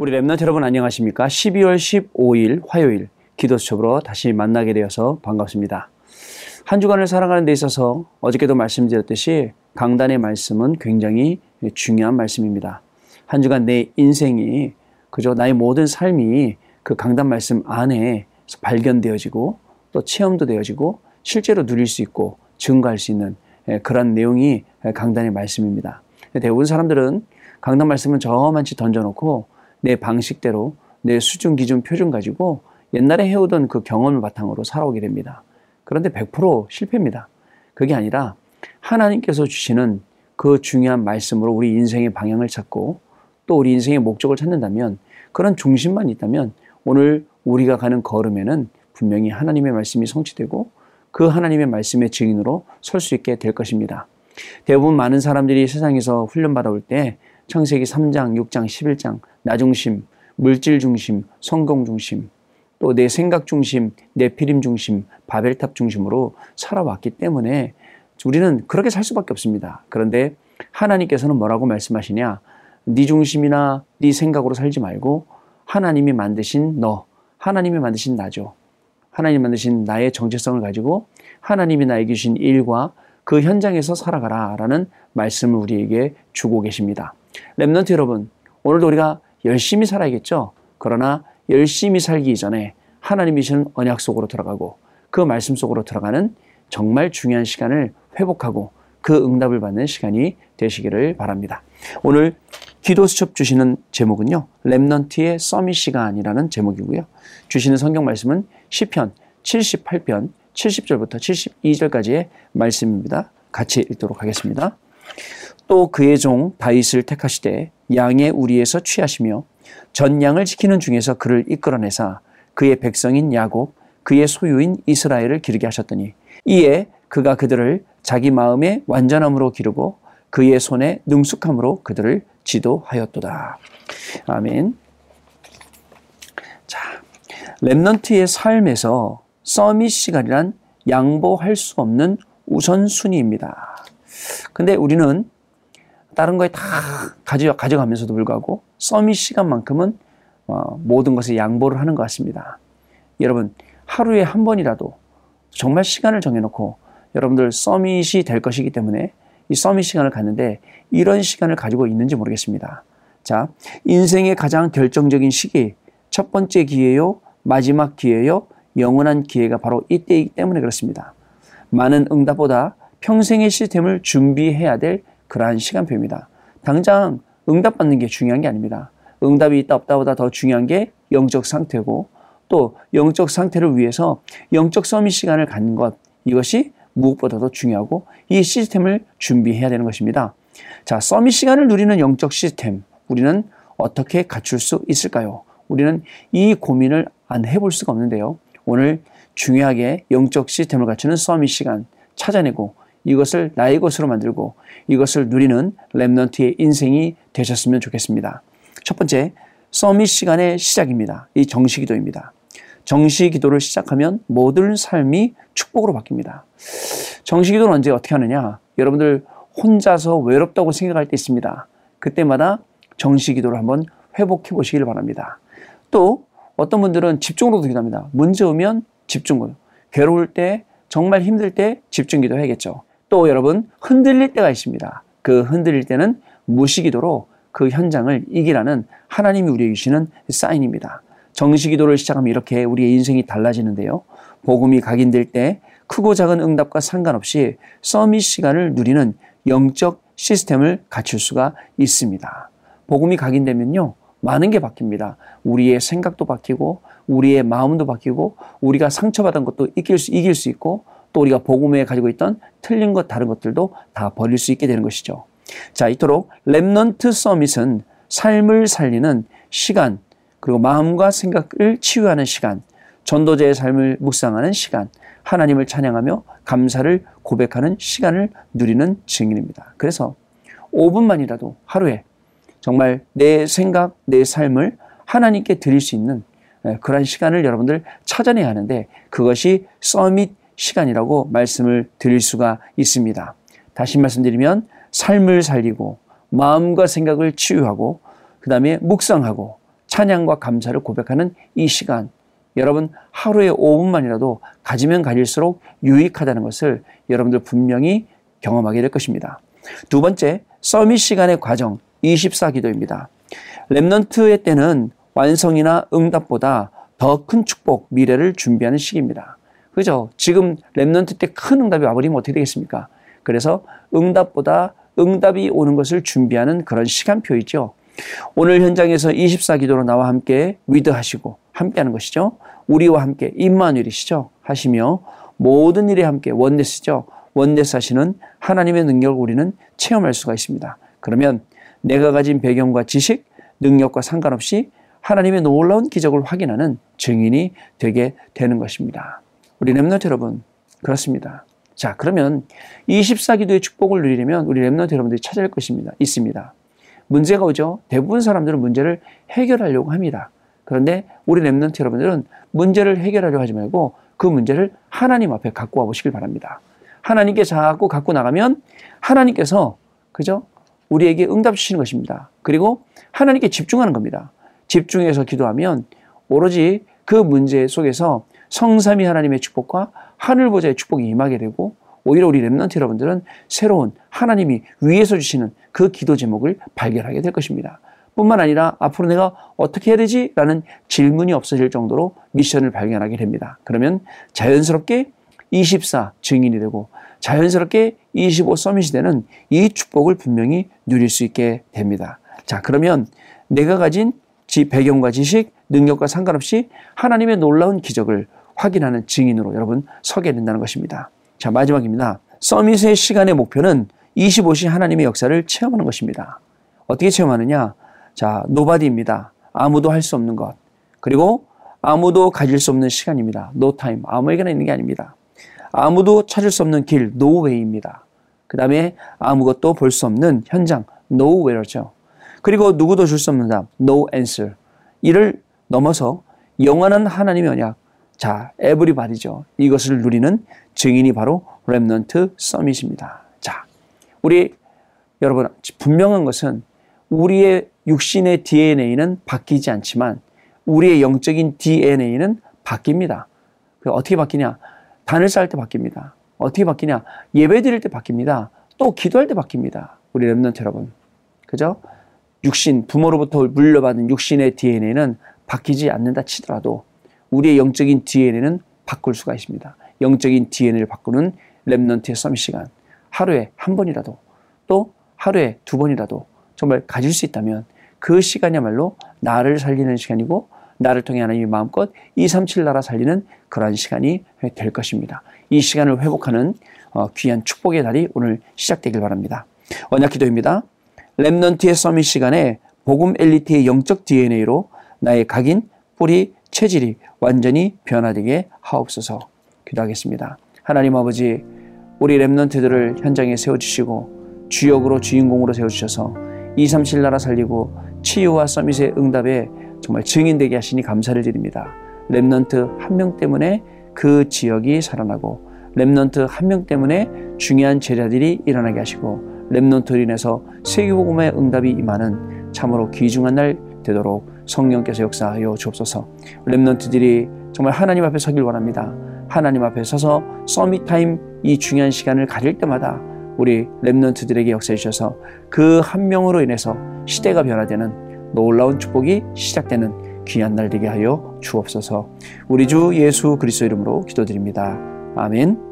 우리 랩런트 여러분 안녕하십니까? 12월 15일 화요일 기도 수첩으로 다시 만나게 되어서 반갑습니다. 한 주간을 살아가는 데 있어서 어저께도 말씀드렸듯이 강단의 말씀은 굉장히 중요한 말씀입니다. 한 주간 내 인생이 그저 나의 모든 삶이 그 강단 말씀 안에 발견되어지고 또 체험도 되어지고 실제로 누릴 수 있고 증거할 수 있는 그런 내용이 강단의 말씀입니다. 대부분 사람들은 강단 말씀은 저만치 던져놓고 내 방식대로 내 수준, 기준, 표준 가지고 옛날에 해오던 그 경험을 바탕으로 살아오게 됩니다. 그런데 100% 실패입니다. 그게 아니라 하나님께서 주시는 그 중요한 말씀으로 우리 인생의 방향을 찾고 또 우리 인생의 목적을 찾는다면 그런 중심만 있다면 오늘 우리가 가는 걸음에는 분명히 하나님의 말씀이 성취되고 그 하나님의 말씀의 증인으로 설 수 있게 될 것입니다. 대부분 많은 사람들이 세상에서 훈련받아올 때 창세기 3장, 6장, 11장, 나 중심, 물질 중심, 성공 중심, 또 내 생각 중심, 내 피림 중심, 바벨탑 중심으로 살아왔기 때문에 우리는 그렇게 살 수밖에 없습니다. 그런데 하나님께서는 뭐라고 말씀하시냐? 네 중심이나 네 생각으로 살지 말고 하나님이 만드신 너, 하나님이 만드신 나죠. 하나님 만드신 나의 정체성을 가지고 하나님이 나에게 주신 일과 그 현장에서 살아가라 라는 말씀을 우리에게 주고 계십니다. Remnant 여러분, 오늘도 우리가 열심히 살아야겠죠? 그러나 열심히 살기 이전에 하나님이 주신 언약 속으로 들어가고 그 말씀 속으로 들어가는 정말 중요한 시간을 회복하고 그 응답을 받는 시간이 되시기를 바랍니다. 오늘 기도 수첩 주시는 제목은요. Remnant의 summit 시간이라는 제목이고요. 주시는 성경 말씀은 시편 78편 70절부터 72절까지의 말씀입니다. 같이 읽도록 하겠습니다. 또 그의 종 다윗을 택하시되 양의 우리에서 취하시며 전 양을 지키는 중에서 그를 이끌어내사 그의 백성인 야곱 그의 소유인 이스라엘을 기르게 하셨더니 이에 그가 그들을 자기 마음의 완전함으로 기르고 그의 손에 능숙함으로 그들을 지도하였도다. 아멘. 자, 랩넌트의 삶에서 서밋 시간이란 양보할 수 없는 우선순위입니다. 근데 우리는 다른 거에 다 가져, 가져가면서도 불구하고 서밋 시간만큼은 어, 모든 것에 양보를 하는 것 같습니다. 여러분, 하루에 한 번이라도 정말 시간을 정해놓고 여러분들 서밋이 될 것이기 때문에 이 서밋 시간을 갖는데 이런 시간을 가지고 있는지 모르겠습니다. 자, 인생의 가장 결정적인 시기, 첫 번째 기회요, 마지막 기회요, 영원한 기회가 바로 이때이기 때문에 그렇습니다. 많은 응답보다 평생의 시스템을 준비해야 될 그러한 시간표입니다. 당장 응답받는 게 중요한 게 아닙니다. 응답이 있다 없다보다 더 중요한 게 영적 상태고 또 영적 상태를 위해서 영적 서밋 시간을 갖는 것 이것이 무엇보다도 중요하고 이 시스템을 준비해야 되는 것입니다. 자, 서밋 시간을 누리는 영적 시스템 우리는 어떻게 갖출 수 있을까요? 우리는 이 고민을 안 해볼 수가 없는데요. 오늘 중요하게 영적 시스템을 갖추는 서밋 시간 찾아내고 이것을 나의 것으로 만들고 이것을 누리는 랩넌트의 인생이 되셨으면 좋겠습니다. 첫 번째, 서밋 시간의 시작입니다. 이 정시 기도입니다. 정시 기도를 시작하면 모든 삶이 축복으로 바뀝니다. 정시 기도는 언제 어떻게 하느냐? 여러분들 혼자서 외롭다고 생각할 때 있습니다. 그때마다 정시 기도를 한번 회복해 보시길 바랍니다. 또 어떤 분들은 집중으로도 기도합니다. 문제 오면 집중으로. 괴로울 때, 정말 힘들 때 집중 기도 해야겠죠. 또 여러분 흔들릴 때가 있습니다. 그 흔들릴 때는 무시기도로 그 현장을 이기라는 하나님이 우리에게 주시는 사인입니다. 정시기도를 시작하면 이렇게 우리의 인생이 달라지는데요. 복음이 각인될 때 크고 작은 응답과 상관없이 서밋 시간을 누리는 영적 시스템을 갖출 수가 있습니다. 복음이 각인되면요. 많은 게 바뀝니다. 우리의 생각도 바뀌고 우리의 마음도 바뀌고 우리가 상처받은 것도 이길 수, 이길 수 있고 또 우리가 복음에 가지고 있던 틀린 것 다른 것들도 다 버릴 수 있게 되는 것이죠. 자, 이토록 Remnant summit은 삶을 살리는 시간, 그리고 마음과 생각을 치유하는 시간, 전도자의 삶을 묵상하는 시간, 하나님을 찬양하며 감사를 고백하는 시간을 누리는 증인입니다. 그래서 5분만이라도 하루에 정말 내 생각, 내 삶을 하나님께 드릴 수 있는 그런 시간을 여러분들 찾아내야 하는데 그것이 summit 시간이라고 말씀을 드릴 수가 있습니다. 다시 말씀드리면 삶을 살리고 마음과 생각을 치유하고 그 다음에 묵상하고 찬양과 감사를 고백하는 이 시간. 여러분 하루에 5분만이라도 가지면 가질수록 유익하다는 것을 여러분들 분명히 경험하게 될 것입니다. 두 번째, 서밋 시간의 과정 24기도입니다. 랩넌트의 때는 완성이나 응답보다 더 큰 축복, 미래를 준비하는 시기입니다. 그죠? 지금 Remnant 때 큰 응답이 와버리면 어떻게 되겠습니까? 그래서 응답보다 응답이 오는 것을 준비하는 그런 시간표이죠. 오늘 현장에서 24기도로 나와 함께 With하시고 함께 하는 것이죠. 우리와 함께 임마누엘이시죠. 하시며 모든 일에 함께 Oneness죠. Oneness 하시는 하나님의 능력을 우리는 체험할 수가 있습니다. 그러면 내가 가진 배경과 지식, 능력과 상관없이 하나님의 놀라운 기적을 확인하는 증인이 되게 되는 것입니다. 우리 Remnant 여러분, 그렇습니다. 자, 그러면 24기도의 축복을 누리려면 우리 Remnant 여러분들이 찾아야 할 것입니다. 있습니다. 문제가 오죠. 대부분 사람들은 문제를 해결하려고 합니다. 그런데 우리 Remnant 여러분들은 문제를 해결하려고 하지 말고 그 문제를 하나님 앞에 갖고 와 보시길 바랍니다. 하나님께 자꾸 갖고 나가면 하나님께서 그죠? 우리에게 응답 주시는 것입니다. 그리고 하나님께 집중하는 겁니다. 집중해서 기도하면 오로지 그 문제 속에서 성삼위 하나님의 축복과 하늘 보좌의 축복이 임하게 되고 오히려 우리 랩런트 여러분들은 새로운 하나님이 위에서 주시는 그 기도 제목을 발견하게 될 것입니다. 뿐만 아니라 앞으로 내가 어떻게 해야 되지? 라는 질문이 없어질 정도로 미션을 발견하게 됩니다. 그러면 자연스럽게 24 증인이 되고 자연스럽게 25 Summit이 되는 이 축복을 분명히 누릴 수 있게 됩니다. 자, 그러면 내가 가진 지 배경과 지식, 능력과 상관없이 하나님의 놀라운 기적을 확인하는 증인으로 여러분 서게 된다는 것입니다. 자, 마지막입니다. Summit의 시간의 목표는 25시 하나님의 역사를 체험하는 것입니다. 어떻게 체험하느냐? 자, Nobody입니다. 아무도 할 수 없는 것. 그리고 아무도 가질 수 없는 시간입니다. No time. 아무에게나 있는 게 아닙니다. 아무도 찾을 수 없는 길, No way입니다. 그 다음에 아무것도 볼 수 없는 현장, nowhere죠. 그리고 누구도 줄 수 없는 답, no answer. 이를 넘어서 영원한 하나님의 언약, 자, everybody죠. 이것을 누리는 증인이 바로 Remnant Summit입니다. 자, 우리 여러분 분명한 것은 우리의 육신의 DNA는 바뀌지 않지만 우리의 영적인 DNA는 바뀝니다. 어떻게 바뀌냐? 단을 쌓을 때 바뀝니다. 어떻게 바뀌냐? 예배 드릴 때 바뀝니다. 또 기도할 때 바뀝니다. 우리 렘넌트 여러분. 그죠? 육신, 부모로부터 물려받은 육신의 DNA는 바뀌지 않는다 치더라도 우리의 영적인 DNA는 바꿀 수가 있습니다. 영적인 DNA를 바꾸는 랩넌트의 썸 시간. 하루에 한 번이라도 또 하루에 두 번이라도 정말 가질 수 있다면 그 시간이야말로 나를 살리는 시간이고 나를 통해 하나님이 마음껏 237 나라 살리는 그러한 시간이 될 것입니다. 이 시간을 회복하는 어, 귀한 축복의 날이 오늘 시작되길 바랍니다. 언약 기도입니다. 랩넌트의 서밋 시간에 복음 엘리트의 영적 DNA로 나의 각인, 뿌리, 체질이 완전히 변화되게 하옵소서 기도하겠습니다. 하나님 아버지, 우리 Remnant들을 현장에 세워주시고 주역으로 주인공으로 세워주셔서 237 나라 살리고 치유와 Summit의 응답에 정말 증인되게 하시니 감사를 드립니다. Remnant 한 명 때문에 그 지역이 살아나고 Remnant 한 명 때문에 중요한 제자들이 일어나게 하시고 Remnant로 인해서 세계복음의 응답이 임하는 참으로 귀중한 날 되도록 성령께서 역사하여 주옵소서. 렘넌트들이 정말 하나님 앞에 서길 원합니다. 하나님 앞에 서서 서밋 타임 이 중요한 시간을 가질 때마다 우리 렘넌트들에게 역사해 주셔서 그 한 명으로 인해서 시대가 변화되는 놀라운 축복이 시작되는 귀한 날 되게 하여 주옵소서. 우리 주 예수 그리스도 이름으로 기도드립니다. 아멘.